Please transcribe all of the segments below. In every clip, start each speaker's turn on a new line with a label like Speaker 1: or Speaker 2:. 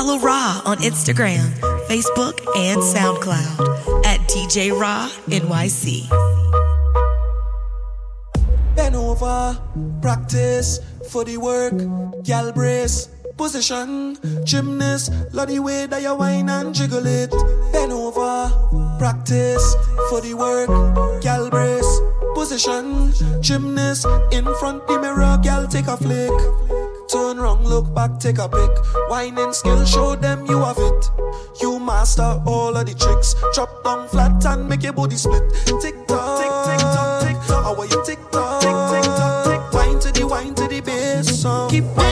Speaker 1: Follow Raw on Instagram, Facebook, and SoundCloud at DJ Raw NYC.
Speaker 2: Bend over, practice for the work, gal brace, position, gymnast, love the way that you whine and jiggle it. Bend over, practice for the work, gal brace, position, gymnast, in front the mirror, gal take a flick. Turn wrong, look back, take a pick. Whining skill, show them you have it. You master all of the tricks. Drop down flat and make your body split. Tick tock, tick tick tock, tick tock. How are you tick tock, tick tick tock, tick? Wine to the wine to the bass. Keep on.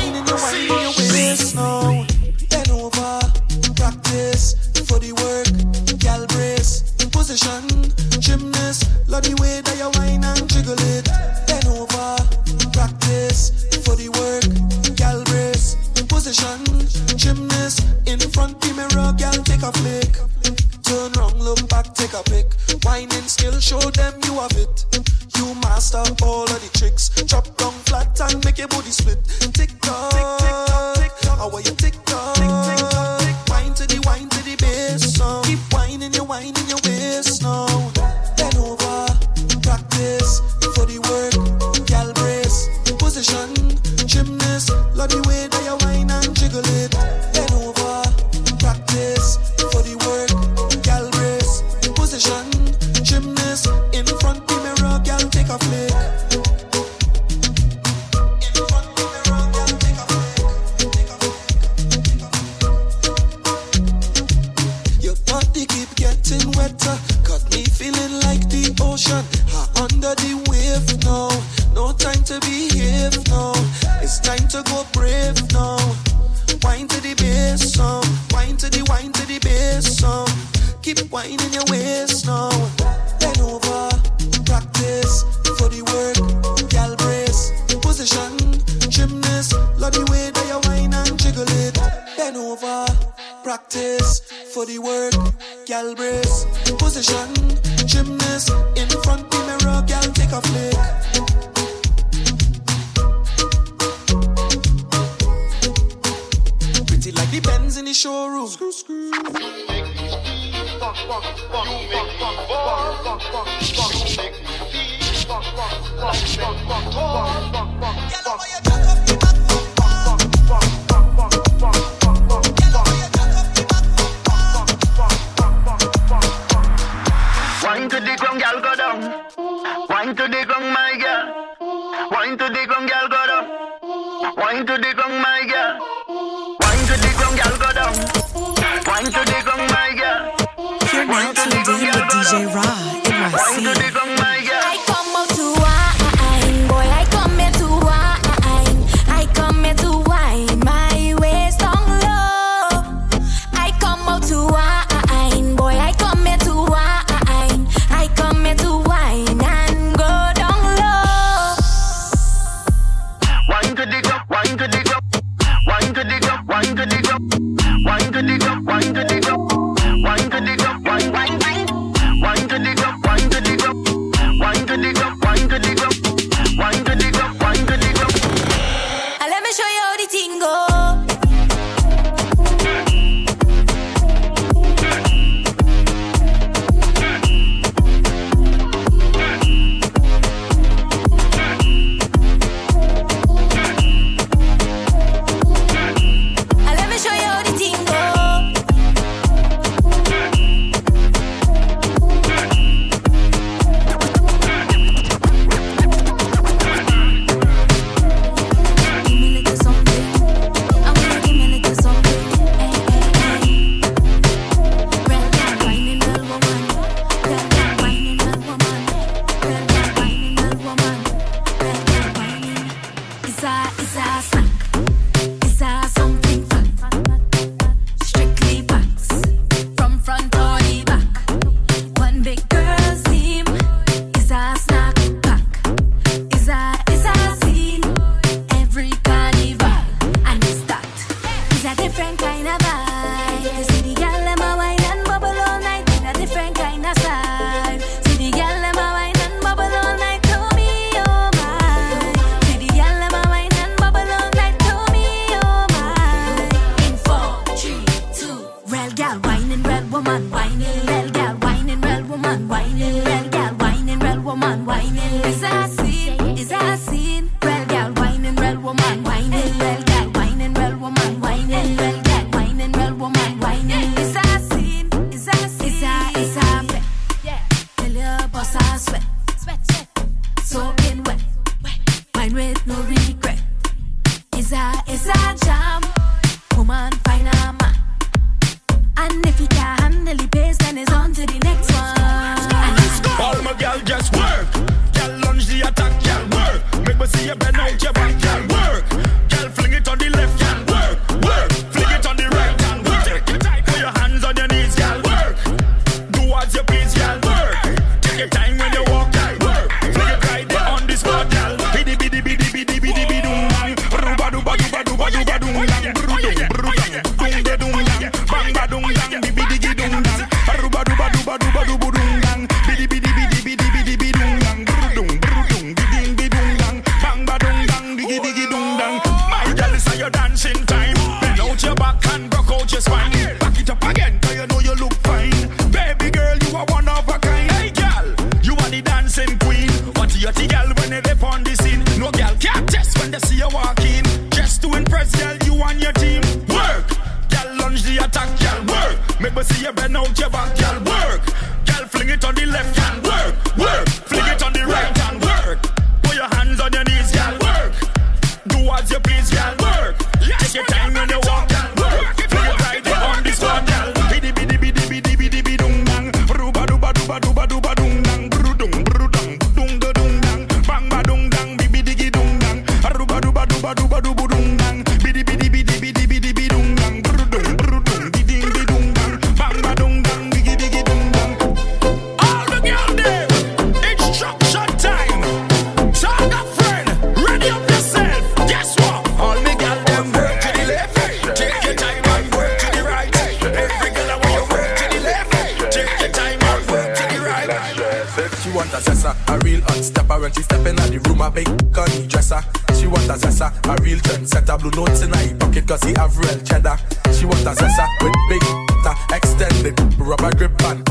Speaker 2: Assessor man. Big ta extended rubber grip on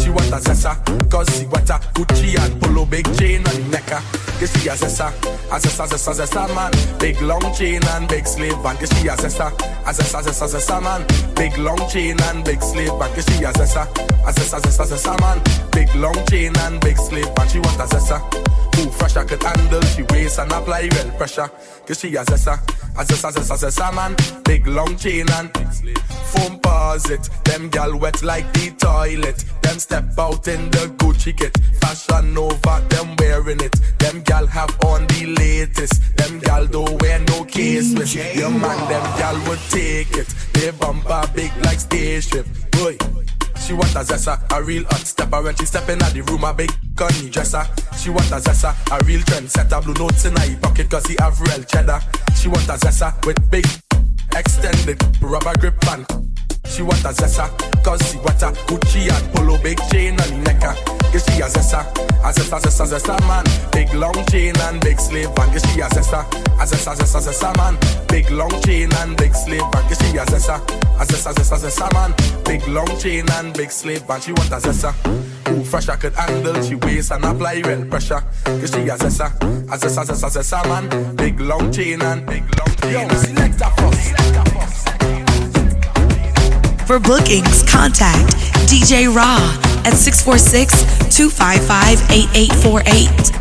Speaker 2: She wants a zessa, cause she water, who she had pulled big chain on the necka. This is a suz a salmon, big long chain and
Speaker 3: big slave back. She assessor, assessor, assessor,
Speaker 4: assessor man. Big long chain and big slave back. She a zessa, a zessa, zessa, zessa man. Big long chain and big sleeve band. She want assessor. Who fresh I could handle. She weighs and apply real pressure. Cause she assessor, assessor, assessor, assessor man. Big long chain and. Foam pause it. Them gal wet like the toilet. Them step out in the Gucci kit. Fashion over, them wearing it. Them gal have on the latest. Them gal don't wear no case with. Your man, them gal would take it. They bumper big like spaceship. Boy. She want a zessa, a real hot stepper when she step in at the room, a big gunny dresser. She want a zessa, a real trendsetter, blue notes in her pocket cause he have real cheddar. She want a zessa with big extended rubber grip and she want a zessa, cause she want a Gucci and polo big a zessa, zessa, zessa man. Big long chain and big slave band. Cause she a zessa, a zessa, zessa, zessa man. Big long chain and big slave band. Cause she a zessa, a zessa, zessa, zessa man. Big long chain and big slave band. She want a zessa. Who fresh I could handle, she weighs and apply real pressure. Cause she a zessa, a zessa, zessa, zessa man. Big long chain and big long chain. Yo, select a first. Select a first.
Speaker 1: For bookings, contact DJ Raw at 646 255 8848.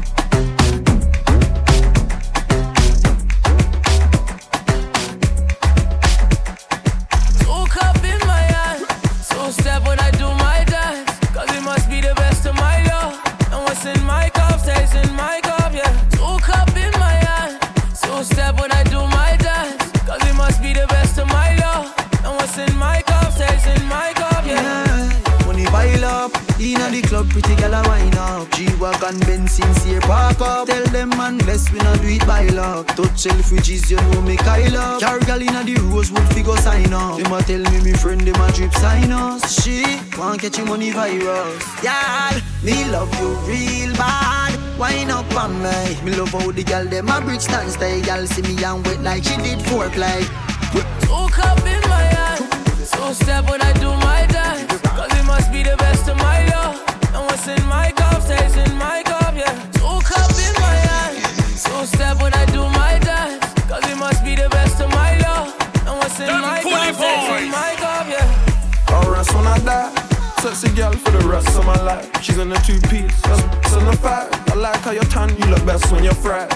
Speaker 5: And Ben sincere park up. Tell them man bless we not do it by luck. Touch Selfridges, you know me Kyle up. Carry gal inna the rosewood figure sign up. Them a tell me me friend them a drip sign us. She want catch your money virus. Yeah, me love you real bad. Wine up on me. Me love how the gal them a brick stand stay. Gal see me and wet like she did foreplay.
Speaker 6: Two cup in my hand. So step when I do
Speaker 7: sexy girl for the rest of my life. She's in a two piece, that's in the five. I like how you're tan, you look best when you're fried.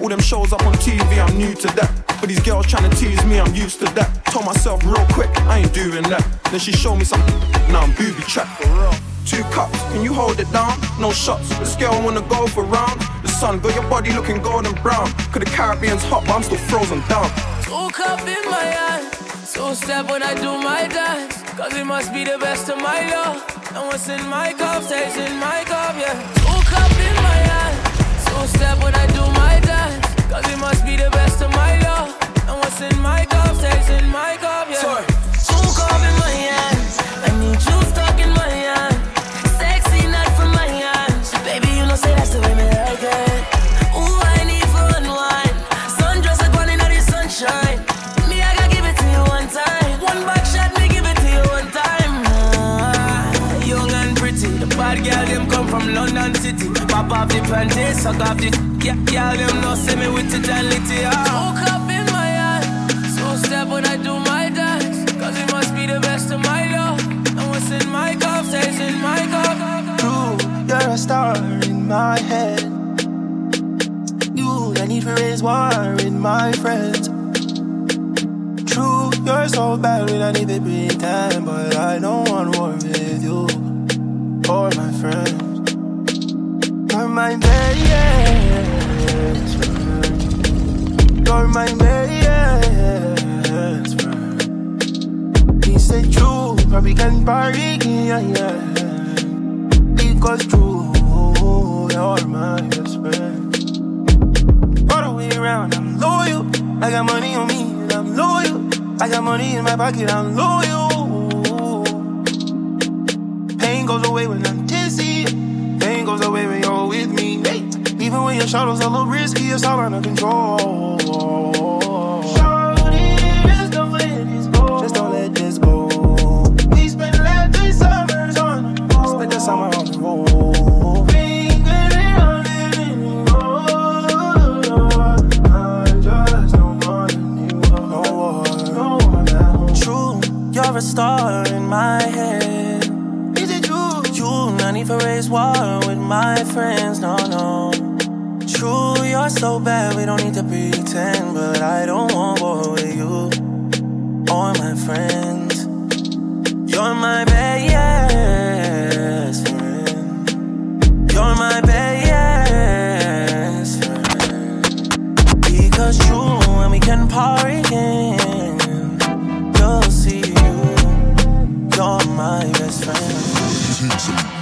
Speaker 7: All them shows up on TV, I'm new to that. But these girls trying to tease me, I'm used to that. Told myself real quick, I ain't doing that. Then she showed me something, now I'm booby trapped. Two cups, can you hold it down? No shots, this girl wanna go for round. The sun got your body looking golden brown. Cause the Caribbean's hot, but I'm still frozen down.
Speaker 6: Two cup in my hand, two step when I do my dance. Cause it must be the best of my love. And what's in my cup stays in my cup, yeah. Two cup in my hand, two step when I do my dance. Cause it must be the best of my love. And what's in my cup stays in my cup, yeah.
Speaker 7: Sorry.
Speaker 6: Pop off the panties, suck off the. Yeah, girl, them know, say me with it and lit it ah. up. Woke up in my hand. So step when I do my dance. Cause it must be the best of my love. And what's in my cup stays in my cup.
Speaker 8: True, you're a star in my head. You, I need to raise war with my friends. True, you're so bad when I need to pretend, but I don't want war with you or my friends. My best friend. You're my best friend. He said true, probably can party, yeah, yeah. Because true, you're my best friend. All the way around, I'm loyal. I got money on me, and I'm loyal. I got money in my pocket, I'm loyal. When shadows a little risky, it's all under control. Just don't let this go. Just don't let this go. We spent last three summers on the road. Spent the summer on the road. Ain't getting on it anymore. I just don't want anyone. No one, no one else. True, you're a star in my head. Is it true? You, not need for raise war with my friends, no, no. True, so bad, we don't need to pretend. But I don't want war with you or my friends. You're my best friend. You're my best friend. Because true, when we can party again, you'll see you. You're my best friend.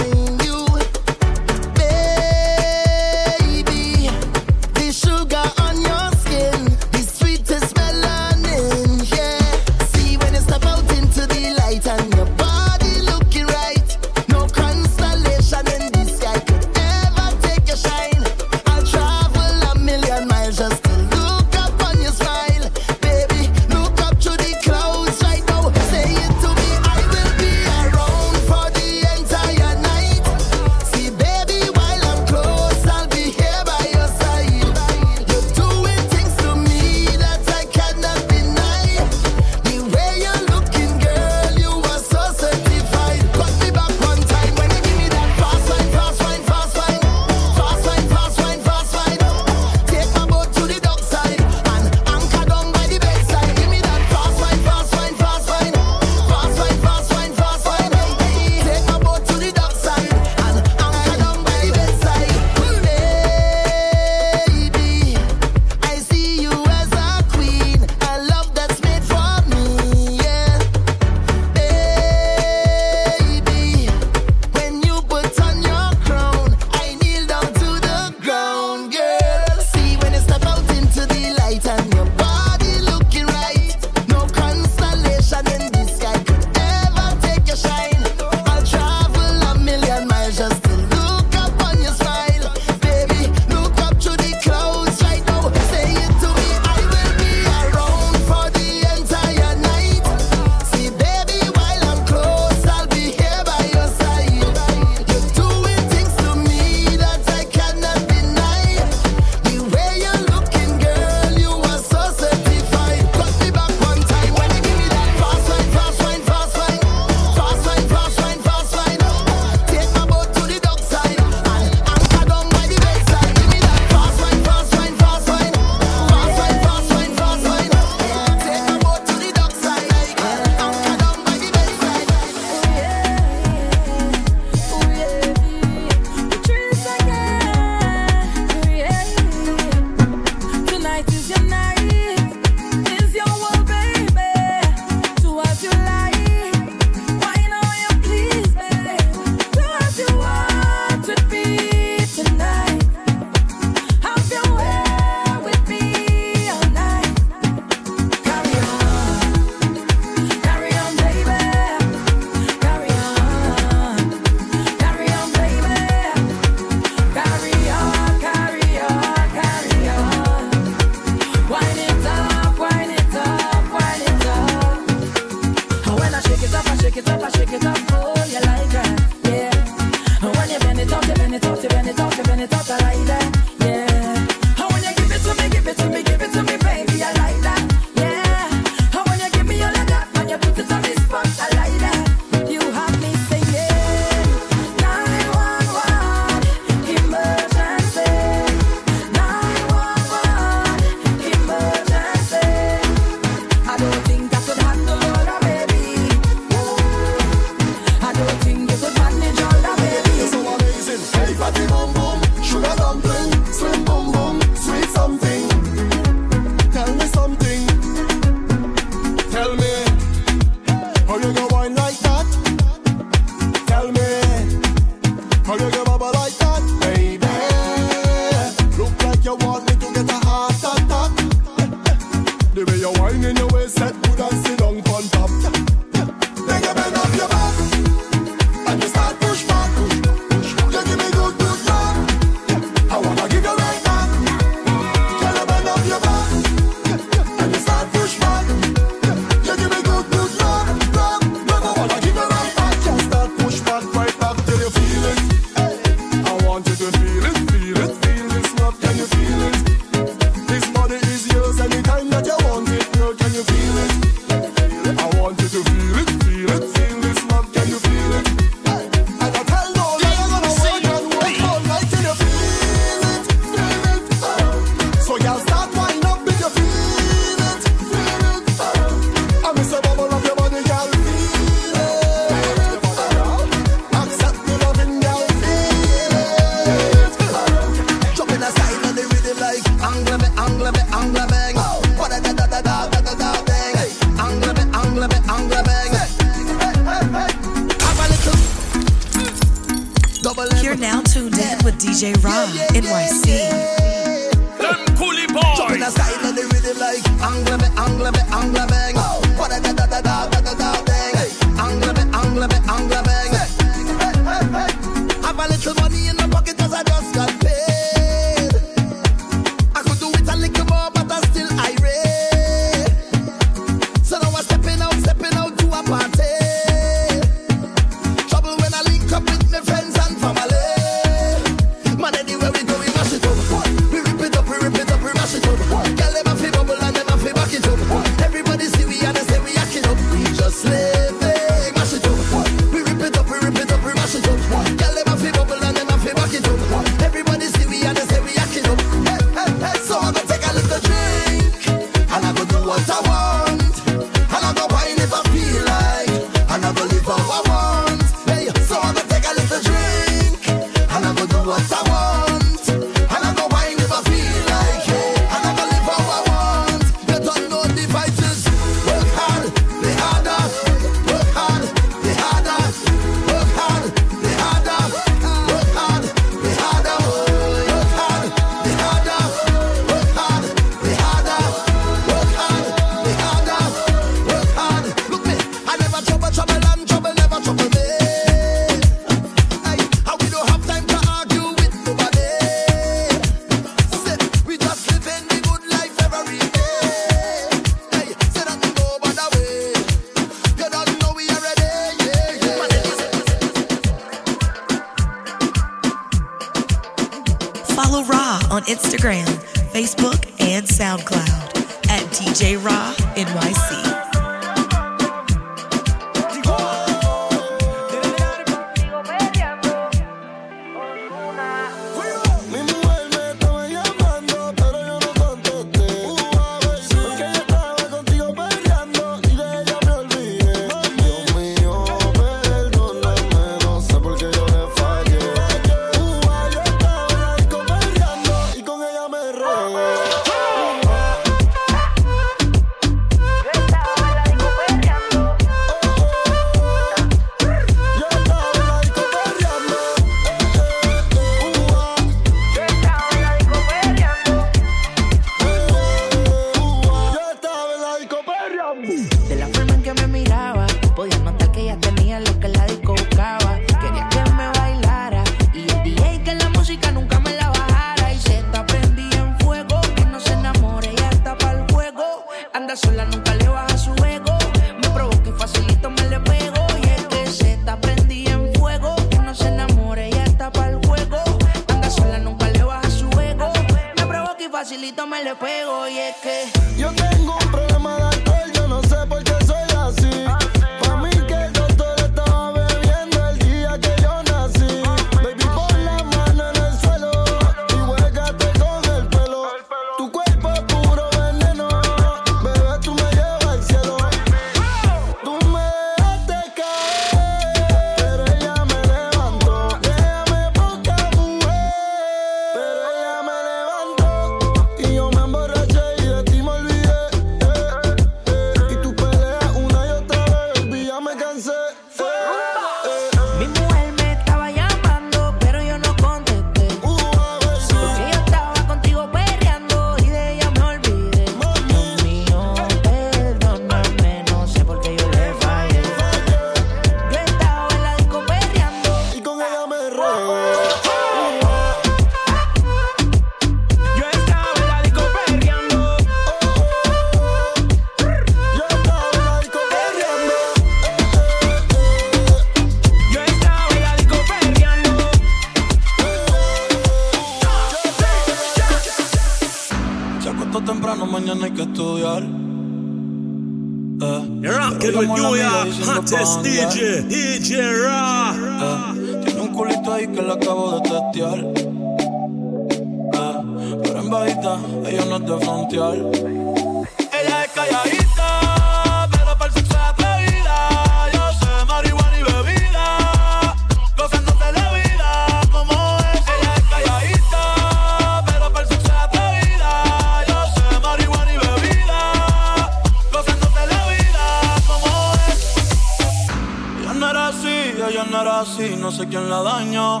Speaker 9: no
Speaker 5: sé quién la dañó.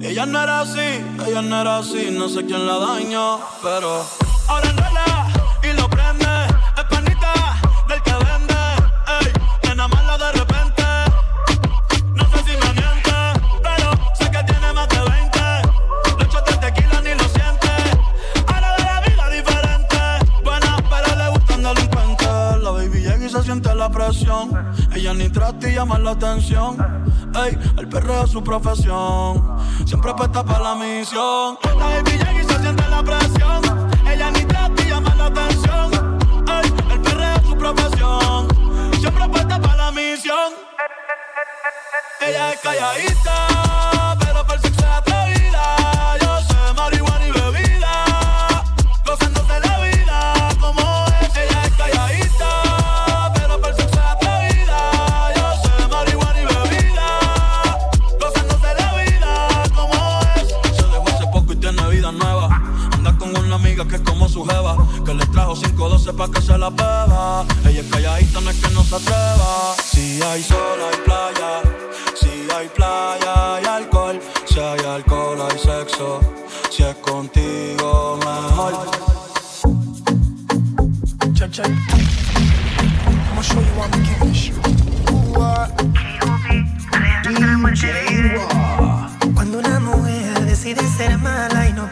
Speaker 5: Ella no era así, ella no era así, no sé quién la dañó, pero ahora enrola y lo prende, es panita del que vende, ey, nena mala de repente. No sé si me miente, pero sé que tiene más de 20. Lo echo de tequila ni lo siente. Ahora ve la vida diferente. Buena, pero le gustan delincuentes. La baby llega y se siente la presión. Ella ni trata y llama la atención Ey, el perro es su profesión. Siempre apuesta para la misión. La baby llega y se siente la presión. Ella ni trata y llama la atención. Ey, el perro es su profesión. Siempre apuesta para la misión. Ella es calladita no es que no se atreva. Si hay sol, hay playa. Si hay playa, hay alcohol. Si hay alcohol, hay sexo. Si es contigo, mejor.
Speaker 10: Check, show you
Speaker 11: Cuando una mujer decide ser mala y
Speaker 12: no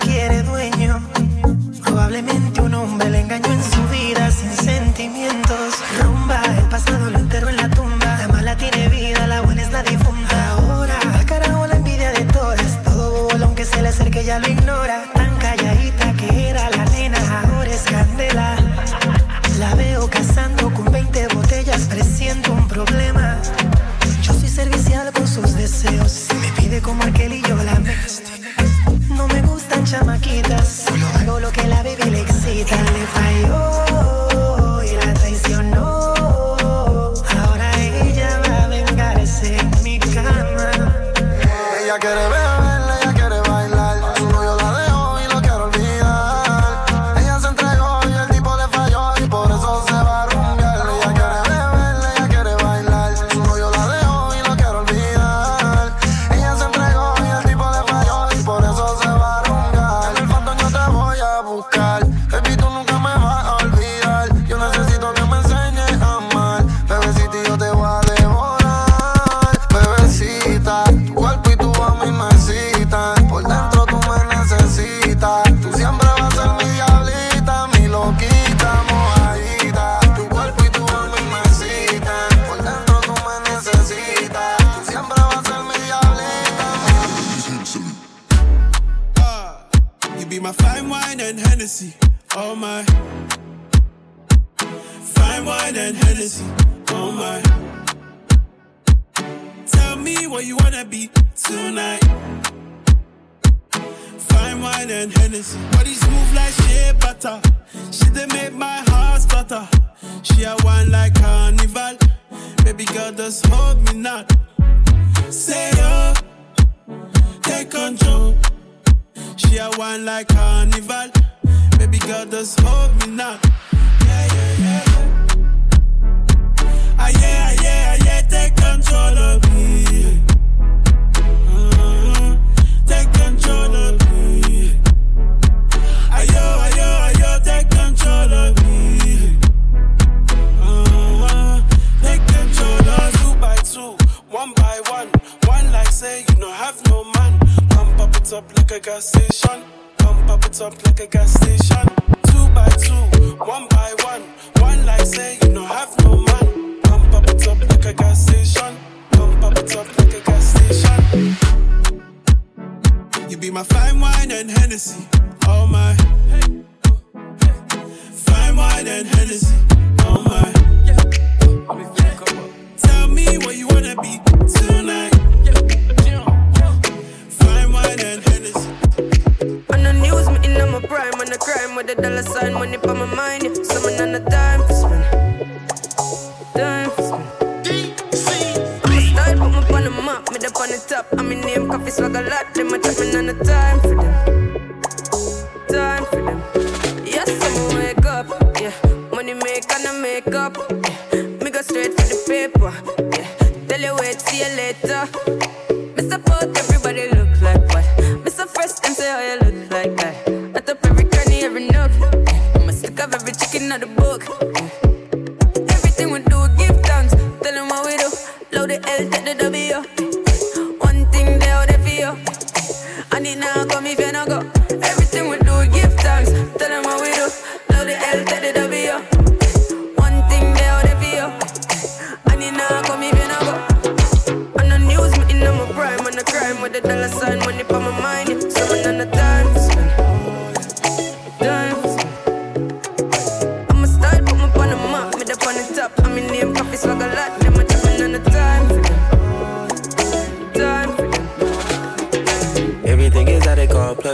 Speaker 12: see. Oh my.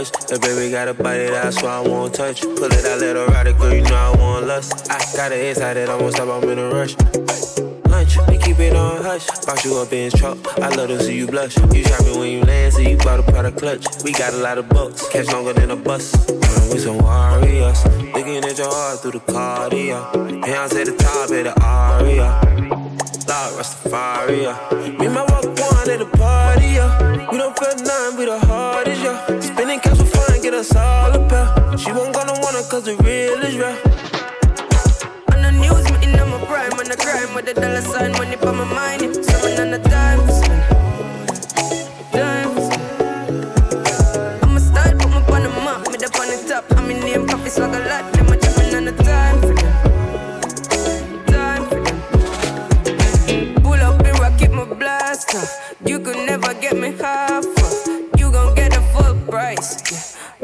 Speaker 13: Plush. The baby got a body, that's why I won't touch. Pull it out, let her ride it, girl, you know I want lust. I got it inside it, I won't stop, I'm in a rush. Lunch, we keep it on hush. Box you up in his truck, I love to see you blush. You shopping when you land, so you bought a product clutch. We got a lot of bucks, catch longer than a bus. We some warriors, looking at your heart through the cardio. at the top of the aria. Lord Rastafari, yeah. Me and my walk one at the party, yeah. We don't feel nothing, we the hardest, yeah. Spinning cash for fun, get us all a pair. She won't gonna want it cause the real is real.
Speaker 14: On the news, me in my prime, on the crime with the dollar sign, money for my mind. Someone on the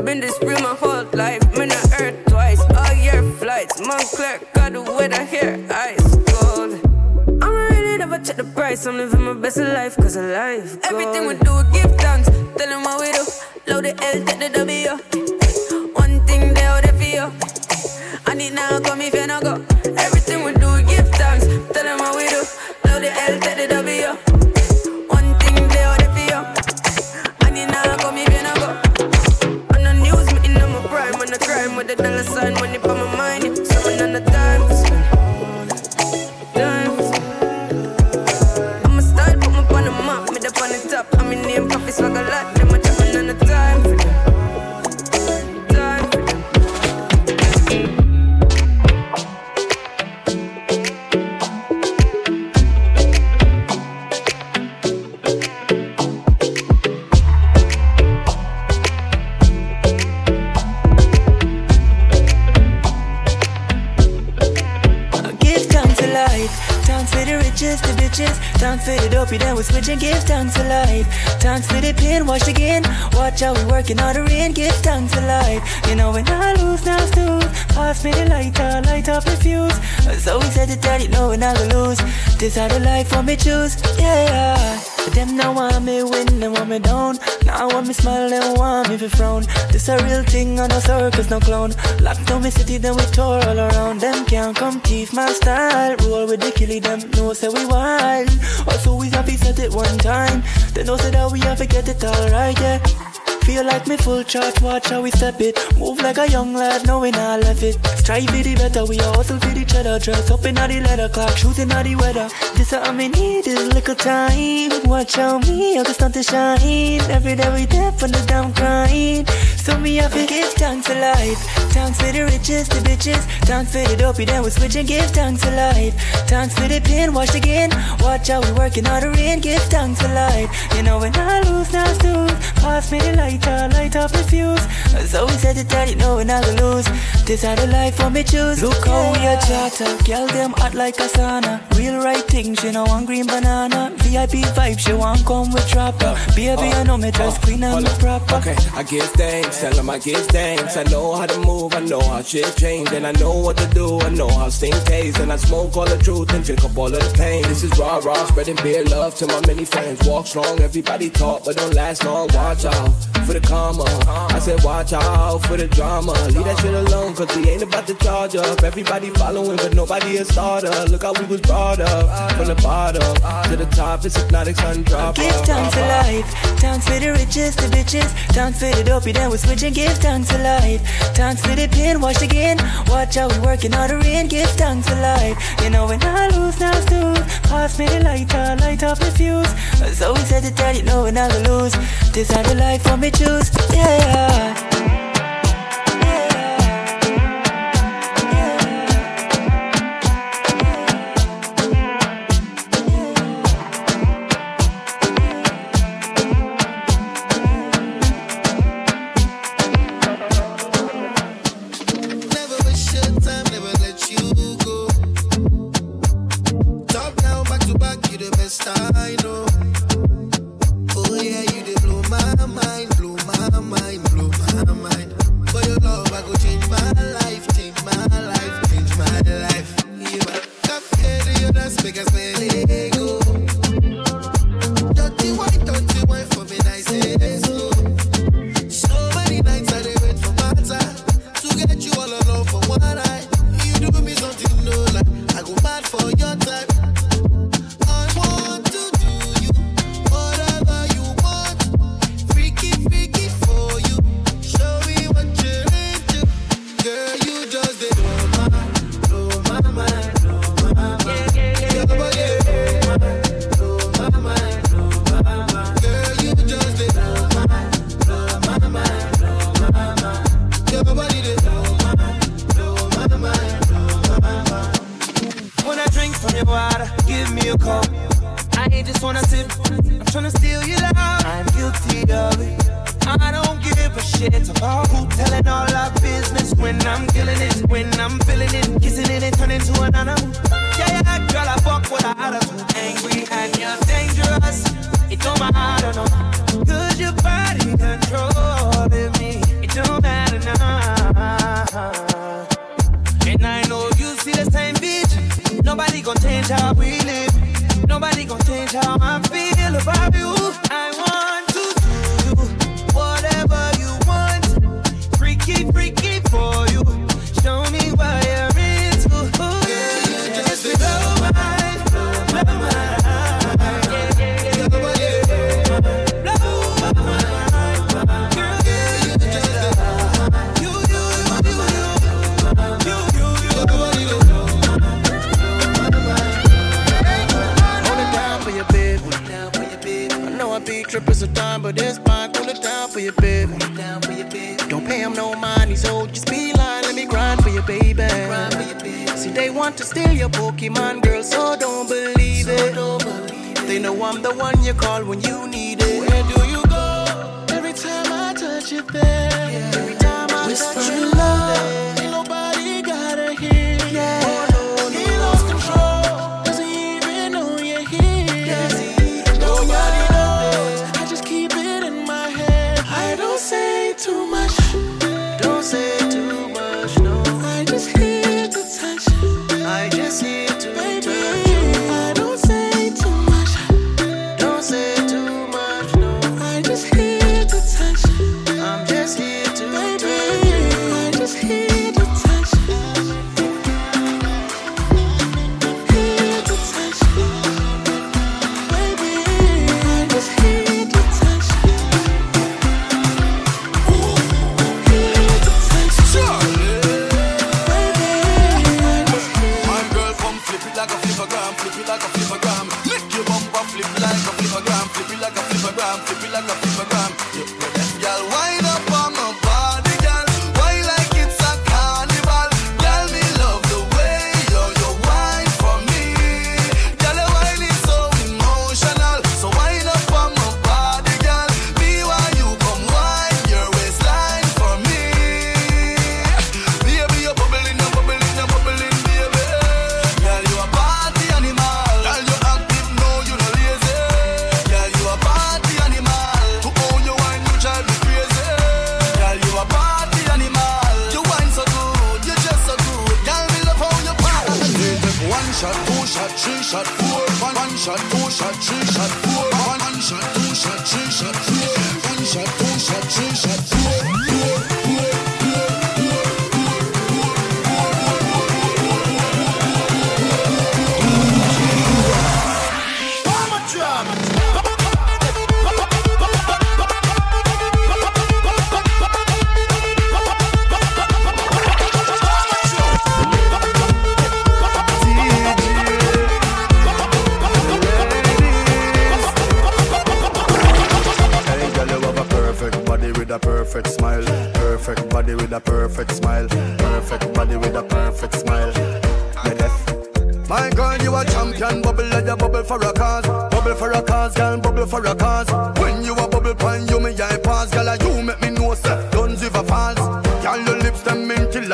Speaker 14: Been this real my whole life. Me not earth twice. All year flights. Montclair got the weather here. Ice cold. I'm really never check the price. I'm living my best life cause of life. Everything we do, we give thanks. Tell them what we do. Load the L, take the W. One thing they out there for you. And it now come if you no go.
Speaker 11: This how the life for me choose. Yeah. But them now want me win, they want me down. Now want me smile, they want me to frown. This a real thing, on no circus, no clown. Locked down me city, then we tour all around. Them can't come teeth my style. Roll with the killie, them know say we wild. Also we to set it one time. They know say that we have to get it alright, yeah. Feel like me full charge, watch how we step it. Move like a young lad, knowing I left it. Strive for the better, we all hustle for the cheddar. Dress up in all the leather clock, shooting at the weather. This is what me need is a little time. Watch how me, I'll just start to shine. Every day we deaf on the down grind. So me have to give thanks to life. Thanks for the riches, the bitches. Thanks for the dopey, then we switch and give thanks to life. Thanks for the pain, wash again. Watch how we working on the rain, give thanks to life. You know when I lose, now snooze. Pass me the lighter, light up the fuse. So we said it that you know when I lose. This how the life for me choose. Look how we a chatter, girl them hot like a sauna. Real right thing, she know one green banana. VIP vibe, she want come with trapper. Uh, Baby, I know me uh, dress queen and me proper.
Speaker 15: Okay, I give thanks, tell them I give thanks. I know how to move, I know how shit change, and I know what to do. I know how sting tastes, and I smoke all the truth and drink up all of the pain. This is raw, raw, spreading beer love to my many friends. Walk strong, everybody talk, but don't last long. Watch out for the karma. I said, watch out for the drama. Leave that shit alone, cause we ain't about to charge up. Everybody following, but nobody a starter. Look how we was brought up from the bottom to the top. It's hypnotic sun drop.
Speaker 11: Give thanks to life. Thanks for the riches, the bitches. Thanks for the dopey, then we switch and give thanks to life. Thanks for the pain, wash again. Watch how we working on the rain, give thanks to life. You know when I lose, now snooze. Pass me the lighter, light uh, up the fuse. So we said it that you know when I lose. This how the life for me choose. Yeah.
Speaker 16: tip. I'm trying to
Speaker 17: steal your love. I'm guilty of it. I don't give a shit about who telling all our business when I'm killing it, when I'm feeling it, kissing it and turning to an animal. Yeah, yeah, girl, I fuck with an attitude. Angry and you're dangerous. It don't matter, no. Cause your body controlling me. It don't matter, now. And I know you see the same bitch. Nobody gon' change how we live. Nobody gon' change how I'm to
Speaker 18: steal your Pokemon, girl, so don't believe it. They know I'm the one you call when you need
Speaker 19: shot, two shot, three shot, four. One, shot, two shot, three shot, four. One, one shot, two shot, three shot.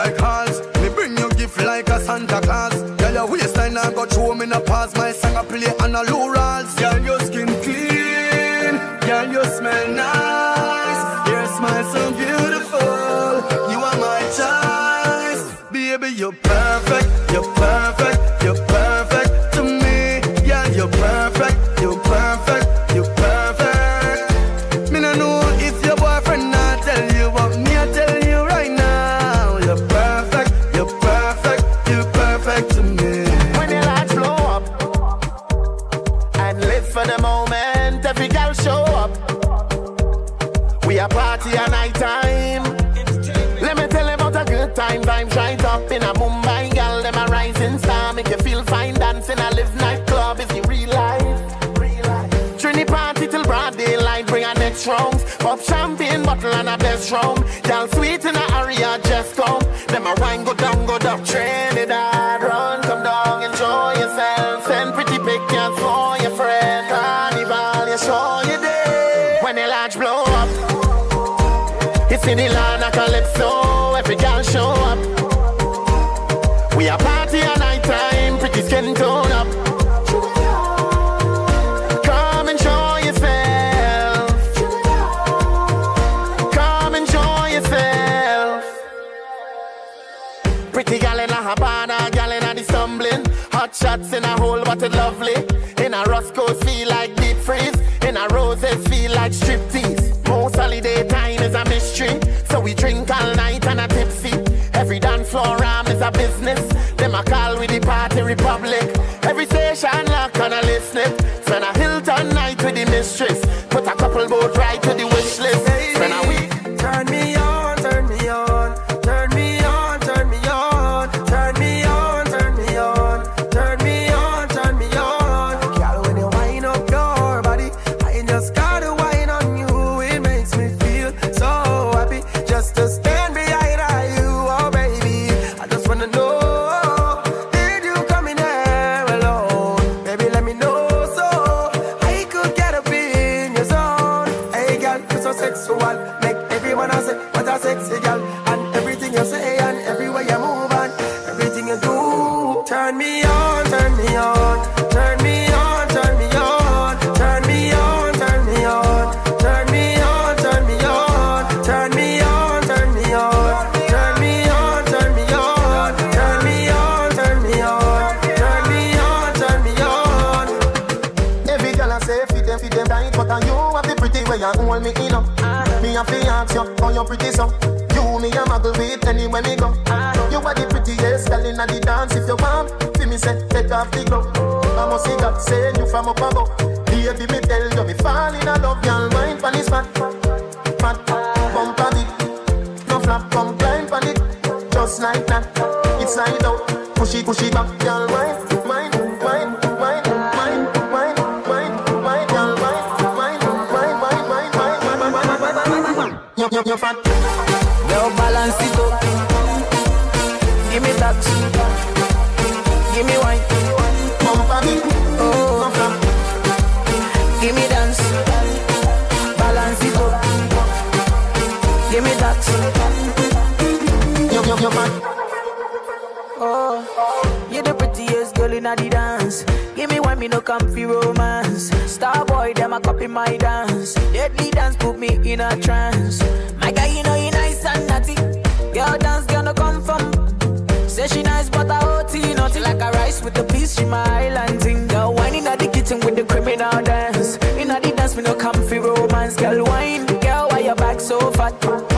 Speaker 20: like halls. Me bring you gift
Speaker 19: like a Santa Claus. Tell your waistline I got show me in a pass. My song I play on a low
Speaker 21: best rounds. Pop champagne bottle and a best round. Y'all sweet in a area just come. Then my wine go down, go down. Trinidad, run, come down, enjoy yourself. Send pretty pictures for your friend. Carnival, you show your day. When the lodge blow up, it's in the land of Calypso. Every girl show up. striptease. Most holiday time is a mystery. So we drink all night and a tipsy. Every dance floor arm is a business. Them a call with the party republic. Every station lock Yo yo fat. Girl,
Speaker 22: balance it up. Give me that. Give me wine.
Speaker 21: Pump on it.
Speaker 22: Oh, from. Give me dance. Balance it up. Give me that.
Speaker 21: You, you, fat.
Speaker 22: inna the dance. Give me one, me no comfy romance. Star boy, them a copy my dance. Deadly dance put me in a trance. My guy, you know you nice and naughty. Girl dance, girl no come from. Say she nice, but I OT naughty like a rice with a piece. She my island thing. Girl wine inna the kitchen with the criminal dance. Inna the dance, me no comfy romance. Girl wine, girl why your back so fat?